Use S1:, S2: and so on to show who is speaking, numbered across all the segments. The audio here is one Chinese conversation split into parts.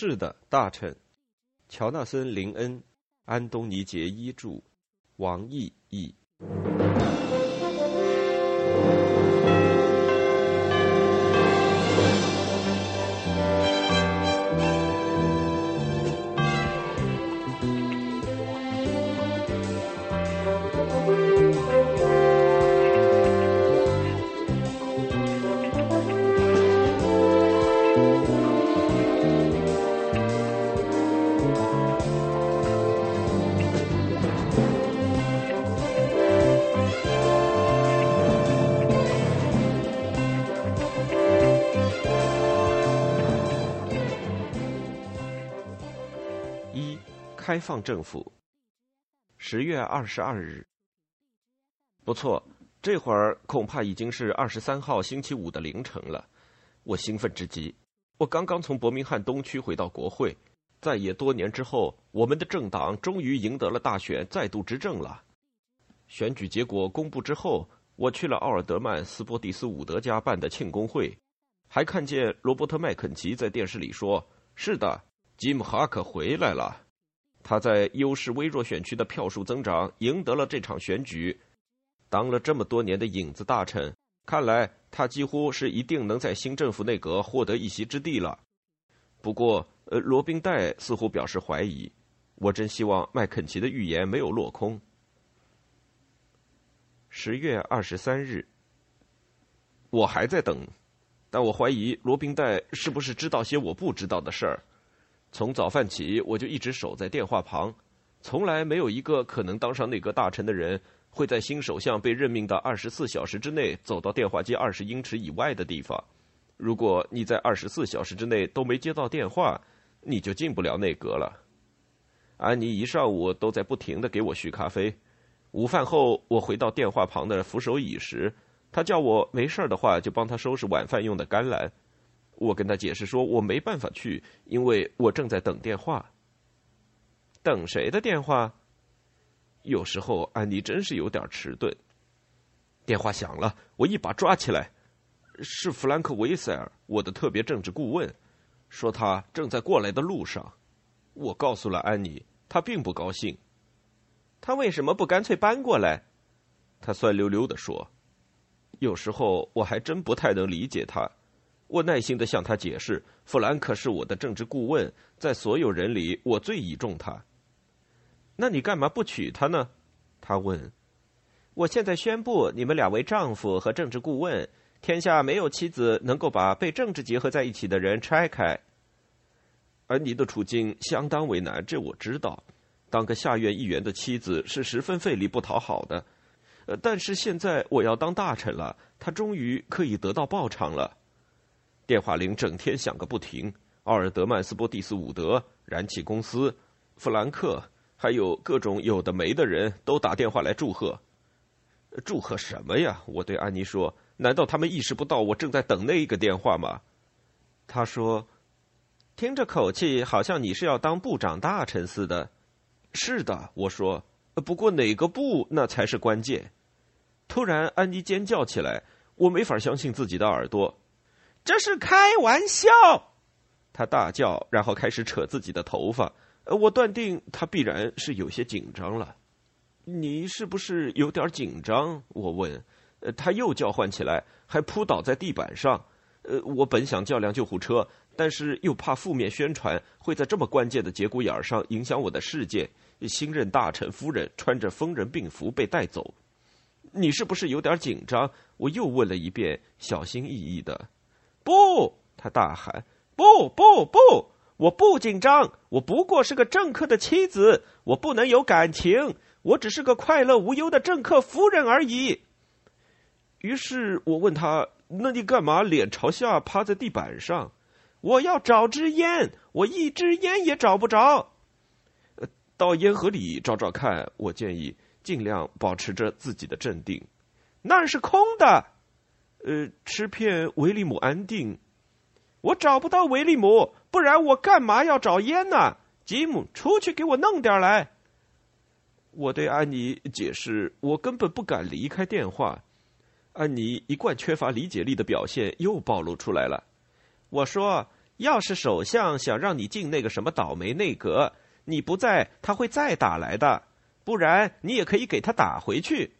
S1: 是的，大臣。乔纳森·林恩、安东尼·杰伊著，王毅译。放政府。十月二十二日。不错，这会儿恐怕已经是二十三号星期五的凌晨了。我兴奋之极。我刚刚从伯明翰东区回到国会，在也多年之后，我们的政党终于赢得了大选，再度执政了。选举结果公布之后，我去了奥尔德曼斯波蒂斯伍德家办的庆功会，还看见罗伯特麦肯齐在电视里说：“是的，吉姆哈克回来了。”他在优势微弱选区的票数增长，赢得了这场选举。当了这么多年的影子大臣，看来他几乎是一定能在新政府内阁获得一席之地了。不过，呃，罗宾戴似乎表示怀疑。我真希望麦肯齐的预言没有落空。十月二十三日，我还在等，但我怀疑罗宾戴是不是知道些我不知道的事儿。从早饭起，我就一直守在电话旁。从来没有一个可能当上内阁大臣的人会在新首相被任命的二十四小时之内走到电话机二十英尺以外的地方。如果你在二十四小时之内都没接到电话，你就进不了内阁了。安妮一上午都在不停的给我续咖啡。午饭后，我回到电话旁的扶手椅时，她叫我没事的话就帮她收拾晚饭用的甘蓝。我跟他解释说，我没办法去，因为我正在等电话。等谁的电话？有时候安妮真是有点迟钝。电话响了，我一把抓起来，是弗兰克·维塞尔，我的特别政治顾问，说他正在过来的路上。我告诉了安妮，他并不高兴。他为什么不干脆搬过来？他酸溜溜的说：“有时候我还真不太能理解他。”我耐心的向他解释，弗兰克是我的政治顾问，在所有人里我最倚重他。那你干嘛不娶她呢？他问。我现在宣布，你们两位丈夫和政治顾问，天下没有妻子能够把被政治结合在一起的人拆开。而你的处境相当为难，这我知道。当个下院议员的妻子是十分费力不讨好的。呃，但是现在我要当大臣了，他终于可以得到报偿了。电话铃整天响个不停，奥尔德曼斯波蒂斯伍德、燃气公司、弗兰克，还有各种有的没的人都打电话来祝贺。祝贺什么呀？我对安妮说：“难道他们意识不到我正在等那一个电话吗？”他说：“听着口气，好像你是要当部长大臣似的。”是的，我说。不过哪个部那才是关键。突然，安妮尖叫起来，我没法相信自己的耳朵。这是开玩笑，他大叫，然后开始扯自己的头发。我断定他必然是有些紧张了。你是不是有点紧张？我问。他又叫唤起来，还扑倒在地板上。呃，我本想叫辆救护车，但是又怕负面宣传会在这么关键的节骨眼上影响我的事件。新任大臣夫人穿着疯人病服被带走。你是不是有点紧张？我又问了一遍，小心翼翼的。不！他大喊：“不不不！我不紧张，我不过是个政客的妻子，我不能有感情，我只是个快乐无忧的政客夫人而已。”于是我问他：“那你干嘛脸朝下趴在地板上？”我要找支烟，我一支烟也找不着。到烟盒里找找看，我建议，尽量保持着自己的镇定。那是空的。呃，吃片维利姆安定，我找不到维利姆，不然我干嘛要找烟呢？吉姆，出去给我弄点来。我对安妮解释，我根本不敢离开电话。安妮一贯缺乏理解力的表现又暴露出来了。我说：“要是首相想让你进那个什么倒霉内阁，你不在，他会再打来的。不然，你也可以给他打回去。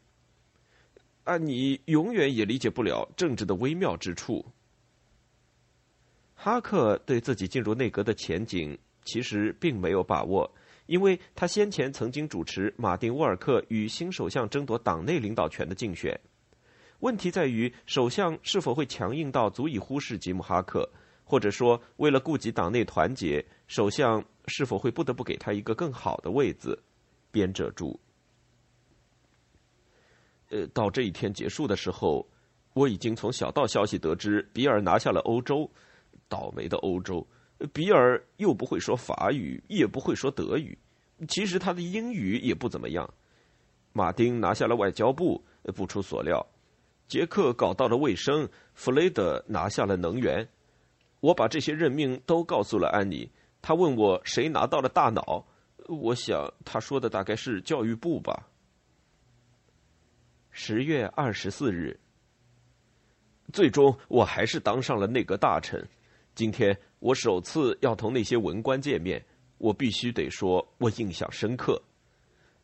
S1: 啊，你永远也理解不了政治的微妙之处。哈克对自己进入内阁的前景其实并没有把握。因为他先前曾经主持马丁·沃尔克与新首相争夺党内领导权的竞选，问题在于首相是否会强硬到足以忽视吉姆·哈克，或者说为了顾及党内团结，首相是否会不得不给他一个更好的位子？编者注。呃，到这一天结束的时候，我已经从小道消息得知，比尔拿下了欧洲，倒霉的欧洲。比尔又不会说法语，也不会说德语，其实他的英语也不怎么样。马丁拿下了外交部，不出所料，杰克搞到了卫生，弗雷德拿下了能源。我把这些任命都告诉了安妮，他问我谁拿到了大脑，我想他说的大概是教育部吧。十月二十四日，最终我还是当上了内阁大臣。今天我首次要同那些文官见面，我必须得说，我印象深刻。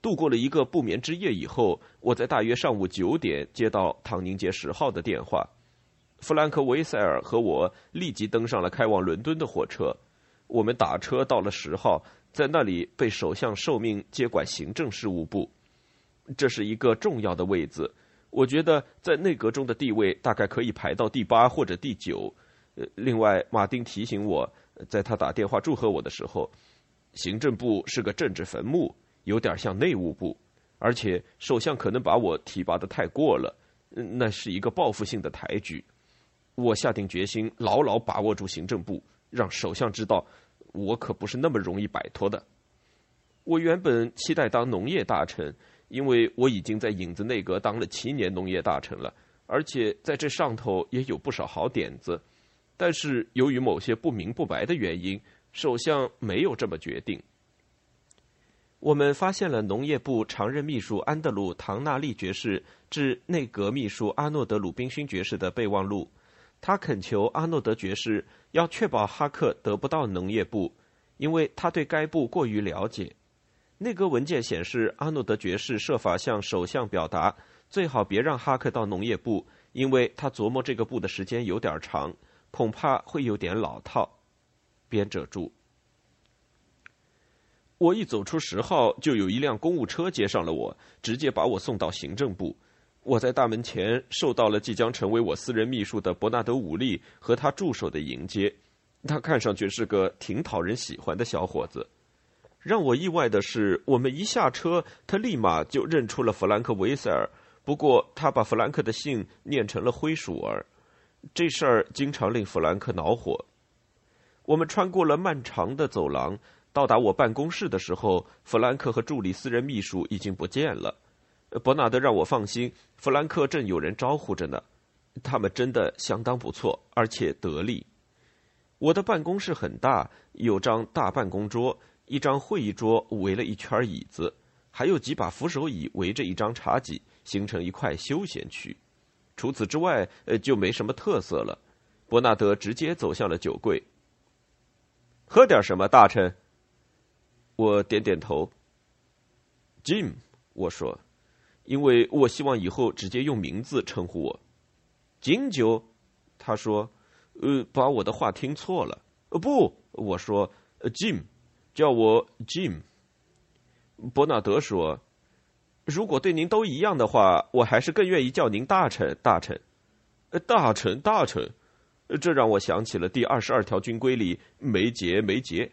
S1: 度过了一个不眠之夜以后，我在大约上午九点接到唐宁街十号的电话，弗兰克·维塞尔和我立即登上了开往伦敦的火车。我们打车到了十号，在那里被首相受命接管行政事务部。这是一个重要的位子，我觉得在内阁中的地位大概可以排到第八或者第九。呃，另外，马丁提醒我，在他打电话祝贺我的时候，行政部是个政治坟墓，有点像内务部，而且首相可能把我提拔的太过了，那是一个报复性的抬举。我下定决心，牢牢把握住行政部，让首相知道，我可不是那么容易摆脱的。我原本期待当农业大臣，因为我已经在影子内阁当了七年农业大臣了，而且在这上头也有不少好点子。但是由于某些不明不白的原因，首相没有这么决定。我们发现了农业部常任秘书安德鲁·唐纳利爵士致内阁秘书阿诺德·鲁宾逊爵士的备忘录，他恳求阿诺德爵士要确保哈克得不到农业部，因为他对该部过于了解。内阁文件显示，阿诺德爵士设法向首相表达，最好别让哈克到农业部，因为他琢磨这个部的时间有点长。恐怕会有点老套。编者注：我一走出十号，就有一辆公务车接上了我，直接把我送到行政部。我在大门前受到了即将成为我私人秘书的伯纳德·伍利和他助手的迎接。他看上去是个挺讨人喜欢的小伙子。让我意外的是，我们一下车，他立马就认出了弗兰克·维塞尔。不过，他把弗兰克的姓念成了灰鼠儿。这事儿经常令弗兰克恼火。我们穿过了漫长的走廊，到达我办公室的时候，弗兰克和助理私人秘书已经不见了。伯纳德让我放心，弗兰克正有人招呼着呢。他们真的相当不错，而且得力。我的办公室很大，有张大办公桌，一张会议桌围了一圈椅子，还有几把扶手椅围着一张茶几，形成一块休闲区。除此之外，呃，就没什么特色了。伯纳德直接走向了酒柜。喝点什么，大臣？我点点头。Jim，我说，因为我希望以后直接用名字称呼我。金酒，他说，呃，把我的话听错了。呃，不，我说，Jim，叫我 Jim。伯纳德说。如果对您都一样的话，我还是更愿意叫您大臣，大臣，大臣，大臣。这让我想起了第二十二条军规里没节没节。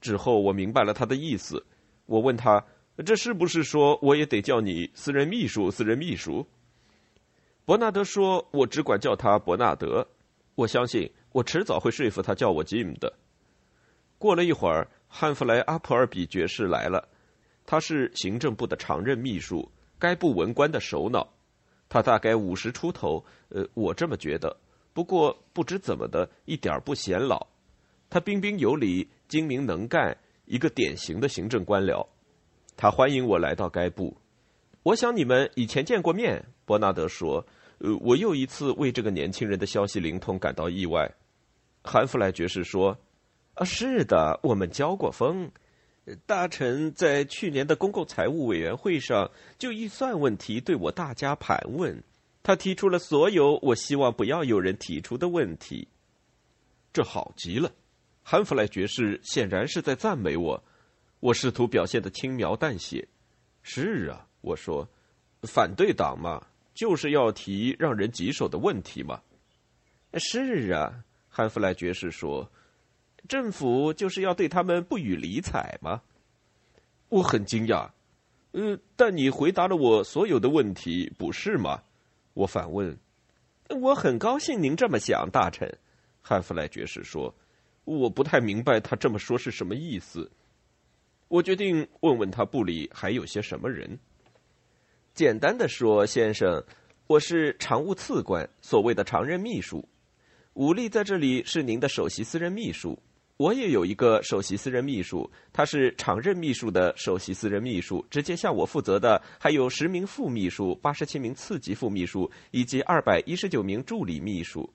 S1: 之后我明白了他的意思。我问他：“这是不是说我也得叫你私人秘书？”私人秘书。伯纳德说：“我只管叫他伯纳德。”我相信我迟早会说服他叫我 Jim 的。过了一会儿，汉弗莱·阿普尔比爵士来了。他是行政部的常任秘书，该部文官的首脑。他大概五十出头，呃，我这么觉得。不过不知怎么的，一点不显老。他彬彬有礼，精明能干，一个典型的行政官僚。他欢迎我来到该部。我想你们以前见过面。伯纳德说：“呃，我又一次为这个年轻人的消息灵通感到意外。”韩弗莱爵士说：“啊，是的，我们交过风。大臣在去年的公共财务委员会上就预算问题对我大加盘问，他提出了所有我希望不要有人提出的问题。这好极了。”韩弗莱爵士显然是在赞美我。我试图表现的轻描淡写。是啊，我说，反对党嘛，就是要提让人棘手的问题嘛。是啊，汉弗莱爵士说，政府就是要对他们不予理睬吗？我很惊讶。嗯，但你回答了我所有的问题，不是吗？我反问。我很高兴您这么想，大臣。汉弗莱爵士说。我不太明白他这么说是什么意思。我决定问问他部里还有些什么人。简单的说，先生，我是常务次官，所谓的常任秘书。武力在这里是您的首席私人秘书。我也有一个首席私人秘书，他是常任秘书的首席私人秘书。直接向我负责的还有十名副秘书、八十七名次级副秘书以及二百一十九名助理秘书。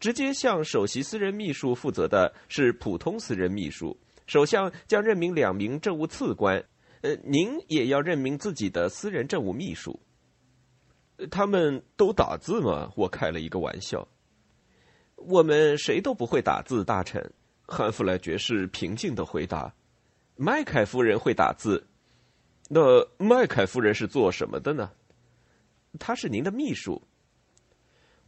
S1: 直接向首席私人秘书负责的是普通私人秘书。首相将任命两名政务次官，呃，您也要任命自己的私人政务秘书。他们都打字吗？我开了一个玩笑。我们谁都不会打字，大臣。汉弗莱爵士平静的回答：“麦凯夫人会打字。那麦凯夫人是做什么的呢？她是您的秘书。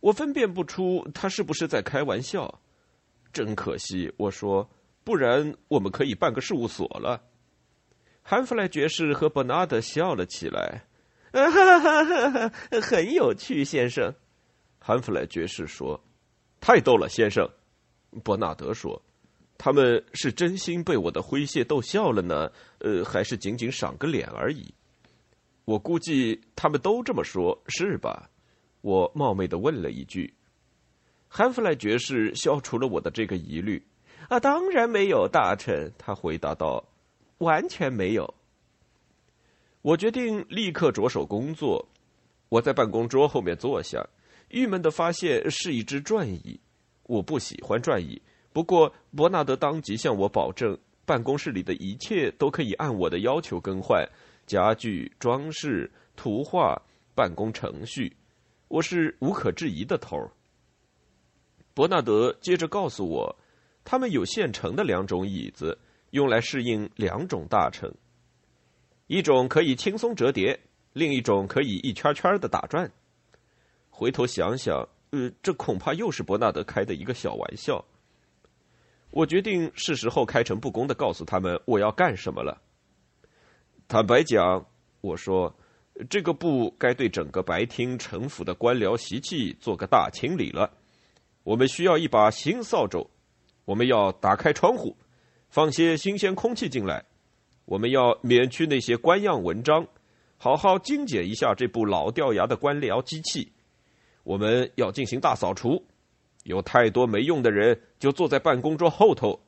S1: 我分辨不出他是不是在开玩笑。真可惜，我说。”不然，我们可以办个事务所了。韩弗莱爵士和伯纳德笑了起来，哈哈哈哈很有趣，先生。韩弗莱爵士说：“太逗了，先生。”伯纳德说：“他们是真心被我的诙谐逗笑了呢，呃，还是仅仅赏个脸而已？我估计他们都这么说，是吧？”我冒昧的问了一句。韩弗莱爵士消除了我的这个疑虑。啊，当然没有，大臣。他回答道：“完全没有。”我决定立刻着手工作。我在办公桌后面坐下，郁闷的发现是一只转椅。我不喜欢转椅，不过伯纳德当即向我保证，办公室里的一切都可以按我的要求更换：家具、装饰、图画、办公程序。我是无可置疑的头。伯纳德接着告诉我。他们有现成的两种椅子，用来适应两种大臣。一种可以轻松折叠，另一种可以一圈圈的打转。回头想想，呃，这恐怕又是伯纳德开的一个小玩笑。我决定是时候开诚布公的告诉他们我要干什么了。坦白讲，我说，这个部该对整个白厅城府的官僚习气做个大清理了。我们需要一把新扫帚。我们要打开窗户，放些新鲜空气进来。我们要免去那些官样文章，好好精简一下这部老掉牙的官僚机器。我们要进行大扫除，有太多没用的人就坐在办公桌后头。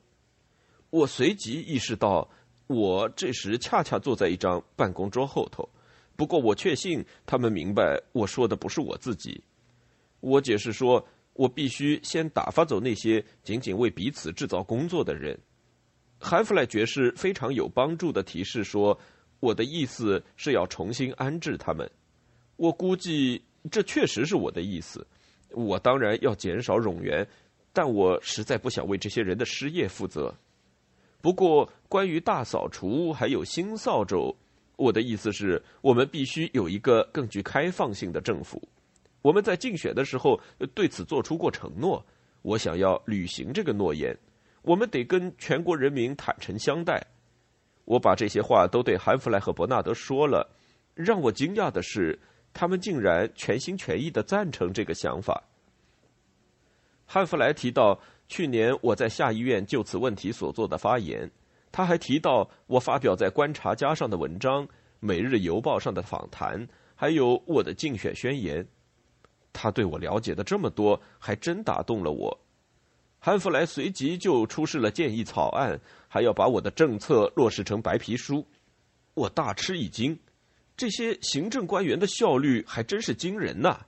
S1: 我随即意识到，我这时恰恰坐在一张办公桌后头。不过我确信他们明白我说的不是我自己。我解释说。我必须先打发走那些仅仅为彼此制造工作的人。韩弗莱爵士非常有帮助的提示说：“我的意思是要重新安置他们。我估计这确实是我的意思。我当然要减少冗员，但我实在不想为这些人的失业负责。不过，关于大扫除还有新扫帚，我的意思是我们必须有一个更具开放性的政府。”我们在竞选的时候对此做出过承诺，我想要履行这个诺言。我们得跟全国人民坦诚相待。我把这些话都对韩弗莱和伯纳德说了。让我惊讶的是，他们竟然全心全意的赞成这个想法。汉弗莱提到去年我在下议院就此问题所做的发言，他还提到我发表在《观察家》上的文章、《每日邮报》上的访谈，还有我的竞选宣言。他对我了解的这么多，还真打动了我。汉弗莱随即就出示了建议草案，还要把我的政策落实成白皮书。我大吃一惊，这些行政官员的效率还真是惊人呐！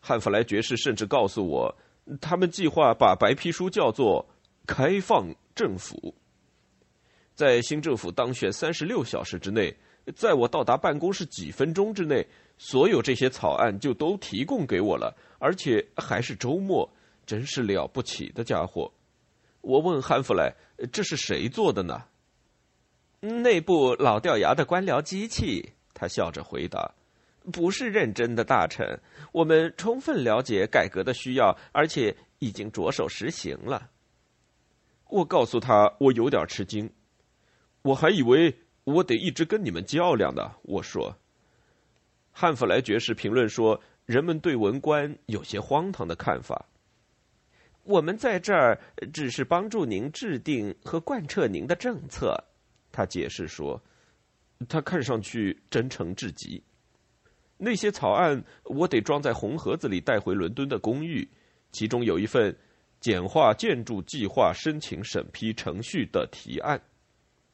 S1: 汉弗莱爵士甚至告诉我，他们计划把白皮书叫做“开放政府”。在新政府当选三十六小时之内，在我到达办公室几分钟之内，所有这些草案就都提供给我了，而且还是周末，真是了不起的家伙。我问汉弗莱：“这是谁做的呢？”内部老掉牙的官僚机器，他笑着回答：“不是认真的大臣。我们充分了解改革的需要，而且已经着手实行了。”我告诉他，我有点吃惊，我还以为我得一直跟你们较量呢。我说：“汉弗莱爵士评论说，人们对文官有些荒唐的看法。我们在这儿只是帮助您制定和贯彻您的政策。”他解释说：“他看上去真诚至极。那些草案我得装在红盒子里带回伦敦的公寓，其中有一份简化建筑计划申请审批程序的提案。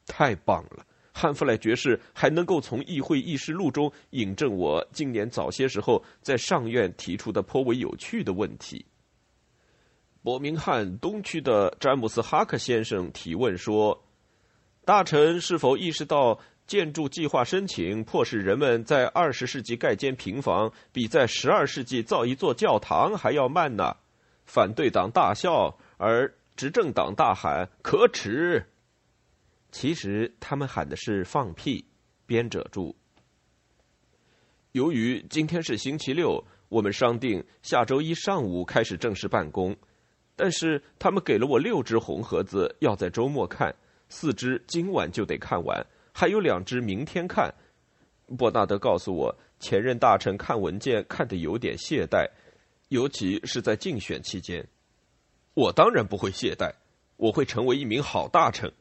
S1: 太棒了！汉弗莱爵士还能够从议会议事录中引证我今年早些时候在上院提出的颇为有趣的问题。”伯明翰东区的詹姆斯·哈克先生提问说。大臣是否意识到建筑计划申请迫使人们在二十世纪盖间平房，比在十二世纪造一座教堂还要慢呢？反对党大笑，而执政党大喊可耻。其实他们喊的是放屁。编者注：由于今天是星期六，我们商定下周一上午开始正式办公，但是他们给了我六只红盒子，要在周末看。四只今晚就得看完，还有两只明天看。伯纳德告诉我，前任大臣看文件看得有点懈怠，尤其是在竞选期间。我当然不会懈怠，我会成为一名好大臣，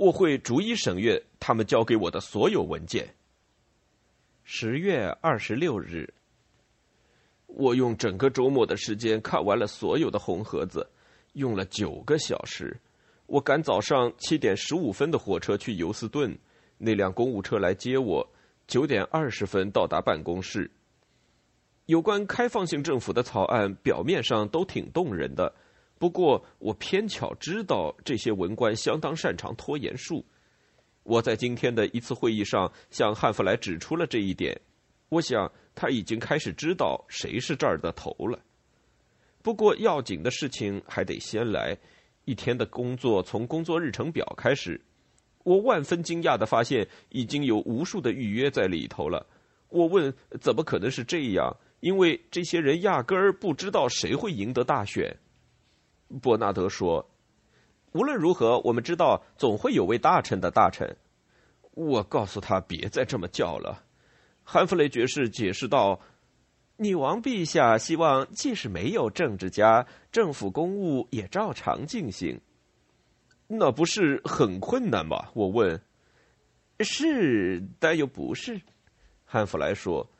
S1: 我会逐一审阅他们交给我的所有文件。十月二十六日，我用整个周末的时间看完了所有的红盒子，用了九个小时。我赶早上七点十五分的火车去尤斯顿，那辆公务车来接我。九点二十分到达办公室。有关开放性政府的草案表面上都挺动人的，不过我偏巧知道这些文官相当擅长拖延术。我在今天的一次会议上向汉弗莱指出了这一点。我想他已经开始知道谁是这儿的头了。不过要紧的事情还得先来。一天的工作从工作日程表开始，我万分惊讶的发现已经有无数的预约在里头了。我问怎么可能是这样？因为这些人压根儿不知道谁会赢得大选。伯纳德说：“无论如何，我们知道总会有位大臣的大臣。”我告诉他别再这么叫了。汉弗雷爵士解释道。女王陛下希望，即使没有政治家，政府公务也照常进行。那不是很困难吗？我问。是，但又不是。汉弗莱说：“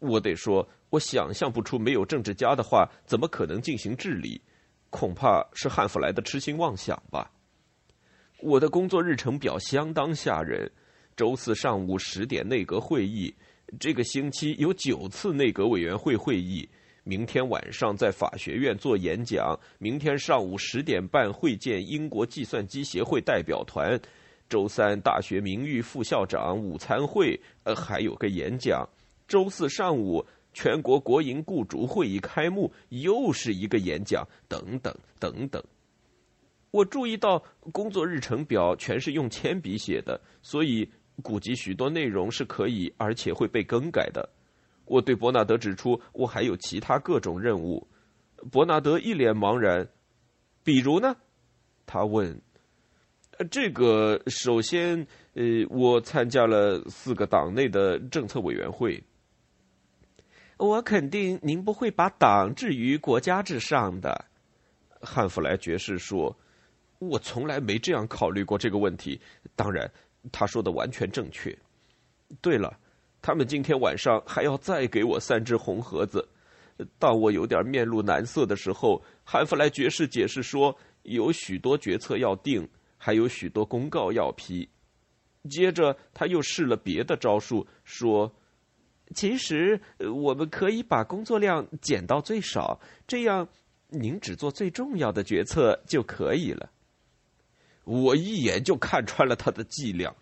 S1: 我得说，我想象不出没有政治家的话，怎么可能进行治理？恐怕是汉弗莱的痴心妄想吧。”我的工作日程表相当吓人。周四上午十点内阁会议。这个星期有九次内阁委员会会议，明天晚上在法学院做演讲，明天上午十点半会见英国计算机协会代表团，周三大学名誉副校长午餐会，呃，还有个演讲，周四上午全国国营雇主会议开幕，又是一个演讲，等等等等。我注意到工作日程表全是用铅笔写的，所以。估计许多内容是可以，而且会被更改的。我对伯纳德指出，我还有其他各种任务。伯纳德一脸茫然。比如呢？他问。这个首先，呃，我参加了四个党内的政策委员会。我肯定您不会把党置于国家之上的。汉弗莱爵士说：“我从来没这样考虑过这个问题。当然。”他说的完全正确。对了，他们今天晚上还要再给我三只红盒子。当我有点面露难色的时候，韩弗莱爵士解释说，有许多决策要定，还有许多公告要批。接着他又试了别的招数，说：“其实我们可以把工作量减到最少，这样您只做最重要的决策就可以了。我一眼就看穿了他的伎俩。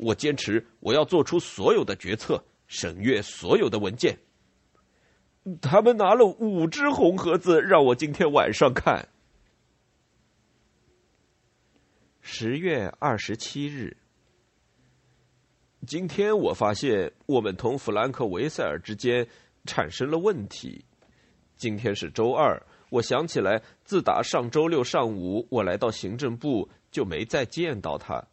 S1: 我坚持我要做出所有的决策，审阅所有的文件。他们拿了五只红盒子让我今天晚上看。十月二十七日，今天我发现我们同弗兰克维塞尔之间产生了问题。今天是周二，我想起来，自打上周六上午我来到行政部，就没再见到他。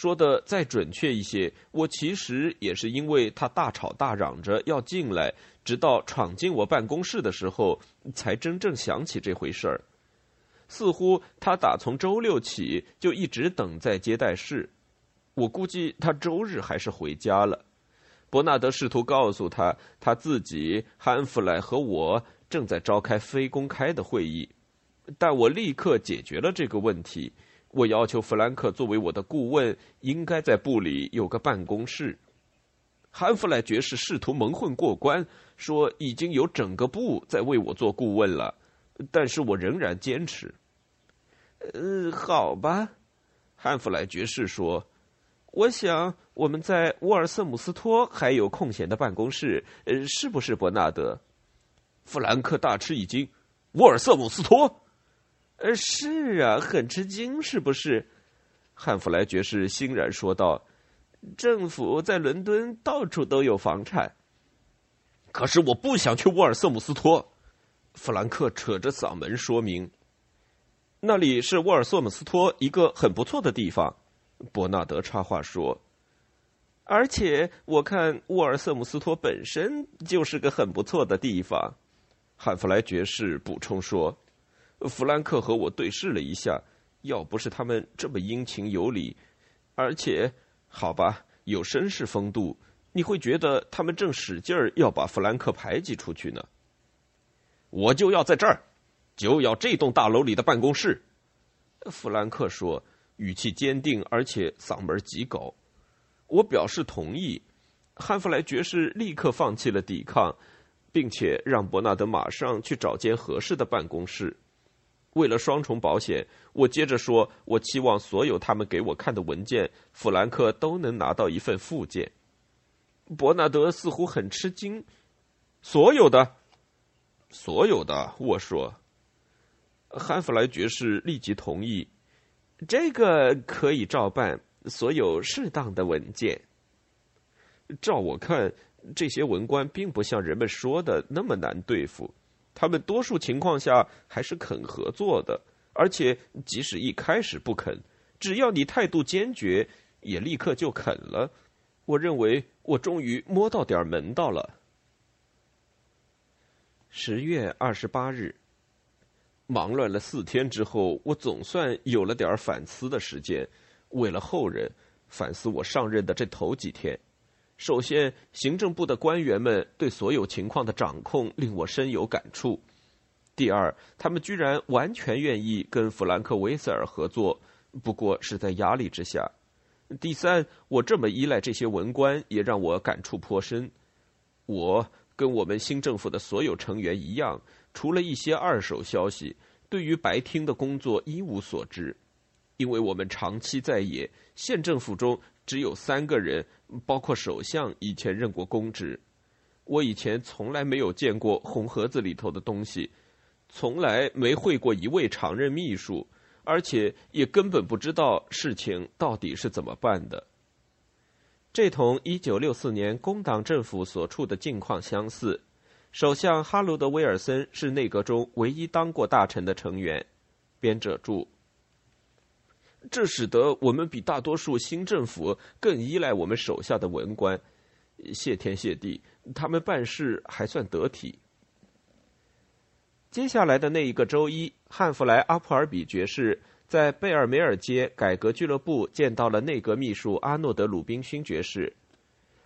S1: 说的再准确一些，我其实也是因为他大吵大嚷着要进来，直到闯进我办公室的时候，才真正想起这回事儿。似乎他打从周六起就一直等在接待室，我估计他周日还是回家了。伯纳德试图告诉他，他自己、汉弗莱和我正在召开非公开的会议，但我立刻解决了这个问题。我要求弗兰克作为我的顾问，应该在部里有个办公室。汉弗莱爵士试图蒙混过关，说已经有整个部在为我做顾问了。但是我仍然坚持。呃，好吧，汉弗莱爵士说：“我想我们在沃尔瑟姆斯托还有空闲的办公室，呃，是不是，伯纳德？”弗兰克大吃一惊：“沃尔瑟姆斯托？”“呃，是啊，很吃惊，是不是？”汉弗莱爵士欣然说道：“政府在伦敦到处都有房产，可是我不想去沃尔瑟姆斯托。”弗兰克扯着嗓门说明：“那里是沃尔瑟姆斯托一个很不错的地方。”伯纳德插话说：“而且我看沃尔瑟姆斯托本身就是个很不错的地方。”汉弗莱爵士补充说：“弗兰克和我对视了一下，要不是他们这么殷勤有礼，而且好吧，有绅士风度，你会觉得他们正使劲儿要把弗兰克排挤出去呢。”我就要在这儿，就要这栋大楼里的办公室。”弗兰克说，语气坚定，而且嗓门极高。我表示同意。汉弗莱爵士立刻放弃了抵抗，并且让伯纳德马上去找间合适的办公室。为了双重保险，我接着说，我期望所有他们给我看的文件，弗兰克都能拿到一份附件。伯纳德似乎很吃惊，所有的。所有的，我说。汉弗莱爵士立即同意，这个可以照办。所有适当的文件。照我看，这些文官并不像人们说的那么难对付，他们多数情况下还是肯合作的，而且即使一开始不肯，只要你态度坚决，也立刻就肯了。我认为我终于摸到点门道了。十月二十八日，忙乱了四天之后，我总算有了点反思的时间。为了后人，反思我上任的这头几天。首先，行政部的官员们对所有情况的掌控令我深有感触。第二，他们居然完全愿意跟弗兰克·维塞尔合作，不过是在压力之下。第三，我这么依赖这些文官，也让我感触颇深。我。跟我们新政府的所有成员一样，除了一些二手消息，对于白厅的工作一无所知。因为我们长期在野，县政府中只有三个人，包括首相以前任过公职。我以前从来没有见过红盒子里头的东西，从来没会过一位常任秘书，而且也根本不知道事情到底是怎么办的。这同一九六四年工党政府所处的境况相似。首相哈罗德·威尔森是内阁中唯一当过大臣的成员。编者注：这使得我们比大多数新政府更依赖我们手下的文官。谢天谢地，他们办事还算得体。接下来的那一个周一，汉弗莱·阿普尔比爵士。在贝尔梅尔街改革俱乐部见到了内阁秘书阿诺德·鲁宾勋爵士。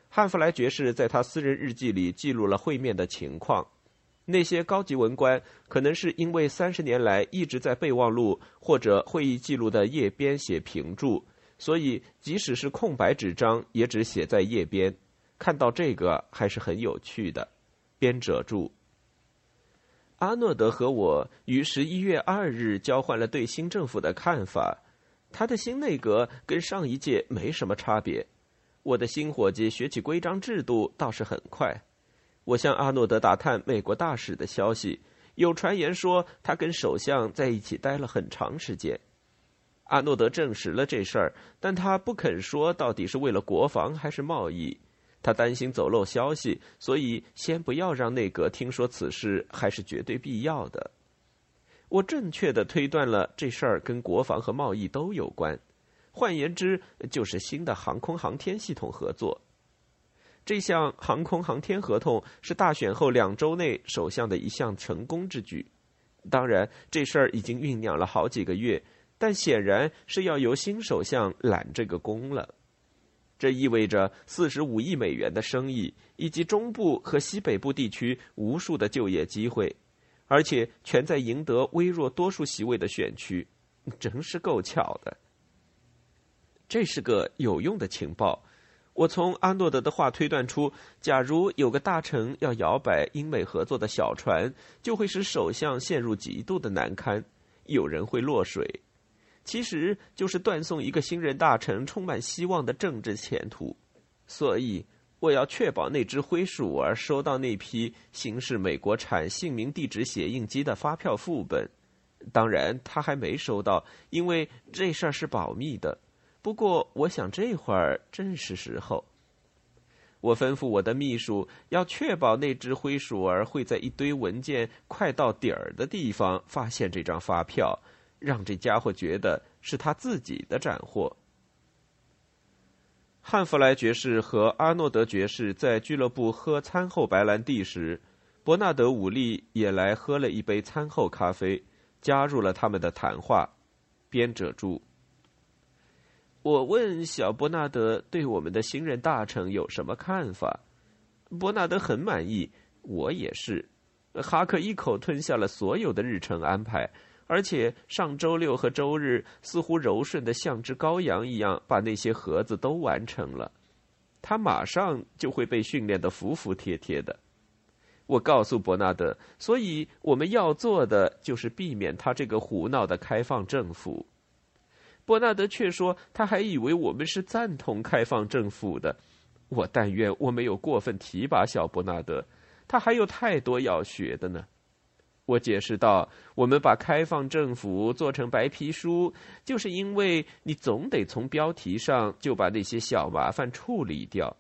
S1: 汉弗莱爵士在他私人日记里记录了会面的情况。那些高级文官可能是因为三十年来一直在备忘录或者会议记录的页边写评注，所以即使是空白纸张也只写在页边。看到这个还是很有趣的。编者注。阿诺德和我于十一月二日交换了对新政府的看法。他的新内阁跟上一届没什么差别。我的新伙计学起规章制度倒是很快。我向阿诺德打探美国大使的消息，有传言说他跟首相在一起待了很长时间。阿诺德证实了这事儿，但他不肯说到底是为了国防还是贸易。他担心走漏消息，所以先不要让内阁听说此事，还是绝对必要的。我正确的推断了这事儿跟国防和贸易都有关，换言之，就是新的航空航天系统合作。这项航空航天合同是大选后两周内首相的一项成功之举。当然，这事儿已经酝酿了好几个月，但显然是要由新首相揽这个功了。这意味着四十五亿美元的生意，以及中部和西北部地区无数的就业机会，而且全在赢得微弱多数席位的选区，真是够巧的。这是个有用的情报。我从阿诺德的话推断出，假如有个大臣要摇摆英美合作的小船，就会使首相陷入极度的难堪，有人会落水。其实就是断送一个新任大臣充满希望的政治前途，所以我要确保那只灰鼠儿收到那批新式美国产姓名地址写印机的发票副本。当然，他还没收到，因为这事儿是保密的。不过，我想这会儿正是时候。我吩咐我的秘书要确保那只灰鼠儿会在一堆文件快到底儿的地方发现这张发票。让这家伙觉得是他自己的斩获。汉弗莱爵士和阿诺德爵士在俱乐部喝餐后白兰地时，伯纳德·武利也来喝了一杯餐后咖啡，加入了他们的谈话。编者注：我问小伯纳德对我们的新任大臣有什么看法，伯纳德很满意，我也是。哈克一口吞下了所有的日程安排。而且上周六和周日似乎柔顺的像只羔羊一样，把那些盒子都完成了。他马上就会被训练的服服帖帖的。我告诉伯纳德，所以我们要做的就是避免他这个胡闹的开放政府。伯纳德却说，他还以为我们是赞同开放政府的。我但愿我没有过分提拔小伯纳德，他还有太多要学的呢。我解释道：“我们把开放政府做成白皮书，就是因为你总得从标题上就把那些小麻烦处理掉，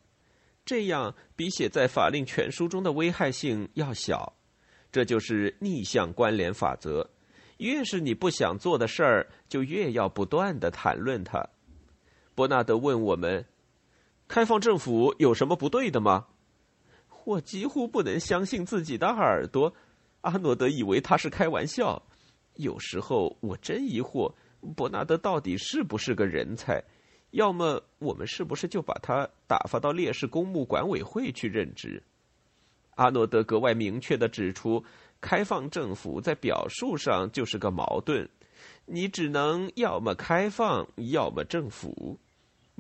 S1: 这样比写在法令全书中的危害性要小。这就是逆向关联法则。越是你不想做的事儿，就越要不断的谈论它。”伯纳德问我们：“开放政府有什么不对的吗？”我几乎不能相信自己的耳朵。阿诺德以为他是开玩笑，有时候我真疑惑，伯纳德到底是不是个人才？要么我们是不是就把他打发到烈士公墓管委会去任职？阿诺德格外明确的指出，开放政府在表述上就是个矛盾，你只能要么开放，要么政府。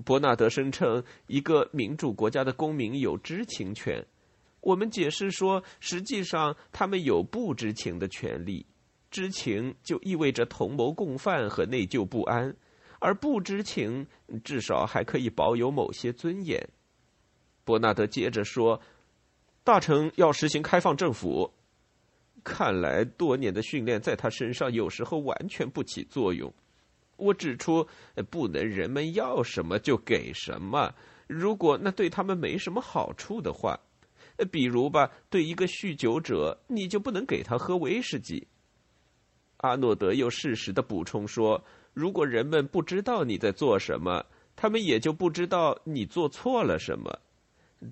S1: 伯纳德声称，一个民主国家的公民有知情权。我们解释说，实际上他们有不知情的权利，知情就意味着同谋共犯和内疚不安，而不知情至少还可以保有某些尊严。伯纳德接着说：“大臣要实行开放政府，看来多年的训练在他身上有时候完全不起作用。”我指出，不能人们要什么就给什么，如果那对他们没什么好处的话。比如吧，对一个酗酒者，你就不能给他喝威士忌。阿诺德又适时的补充说：“如果人们不知道你在做什么，他们也就不知道你做错了什么。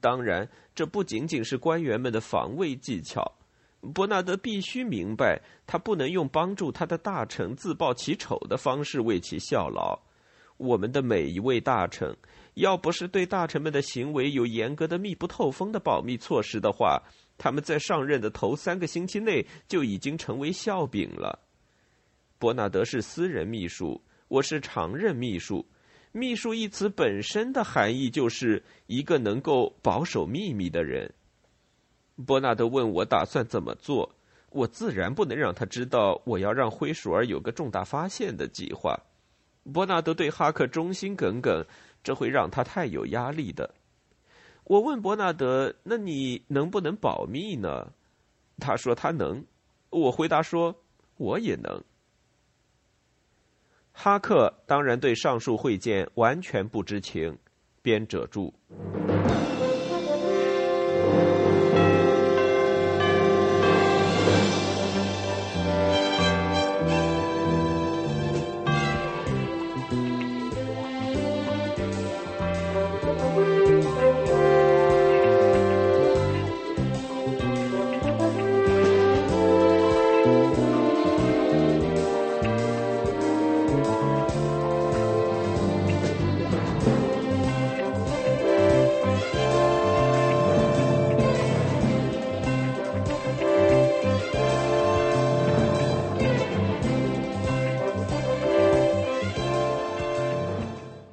S1: 当然，这不仅仅是官员们的防卫技巧。伯纳德必须明白，他不能用帮助他的大臣自曝其丑的方式为其效劳。我们的每一位大臣。”要不是对大臣们的行为有严格的、密不透风的保密措施的话，他们在上任的头三个星期内就已经成为笑柄了。伯纳德是私人秘书，我是常任秘书。秘书一词本身的含义就是一个能够保守秘密的人。伯纳德问我打算怎么做，我自然不能让他知道我要让灰鼠儿有个重大发现的计划。伯纳德对哈克忠心耿耿，这会让他太有压力的。我问伯纳德：“那你能不能保密呢？”他说：“他能。”我回答说：“我也能。”哈克当然对上述会见完全不知情。编者注。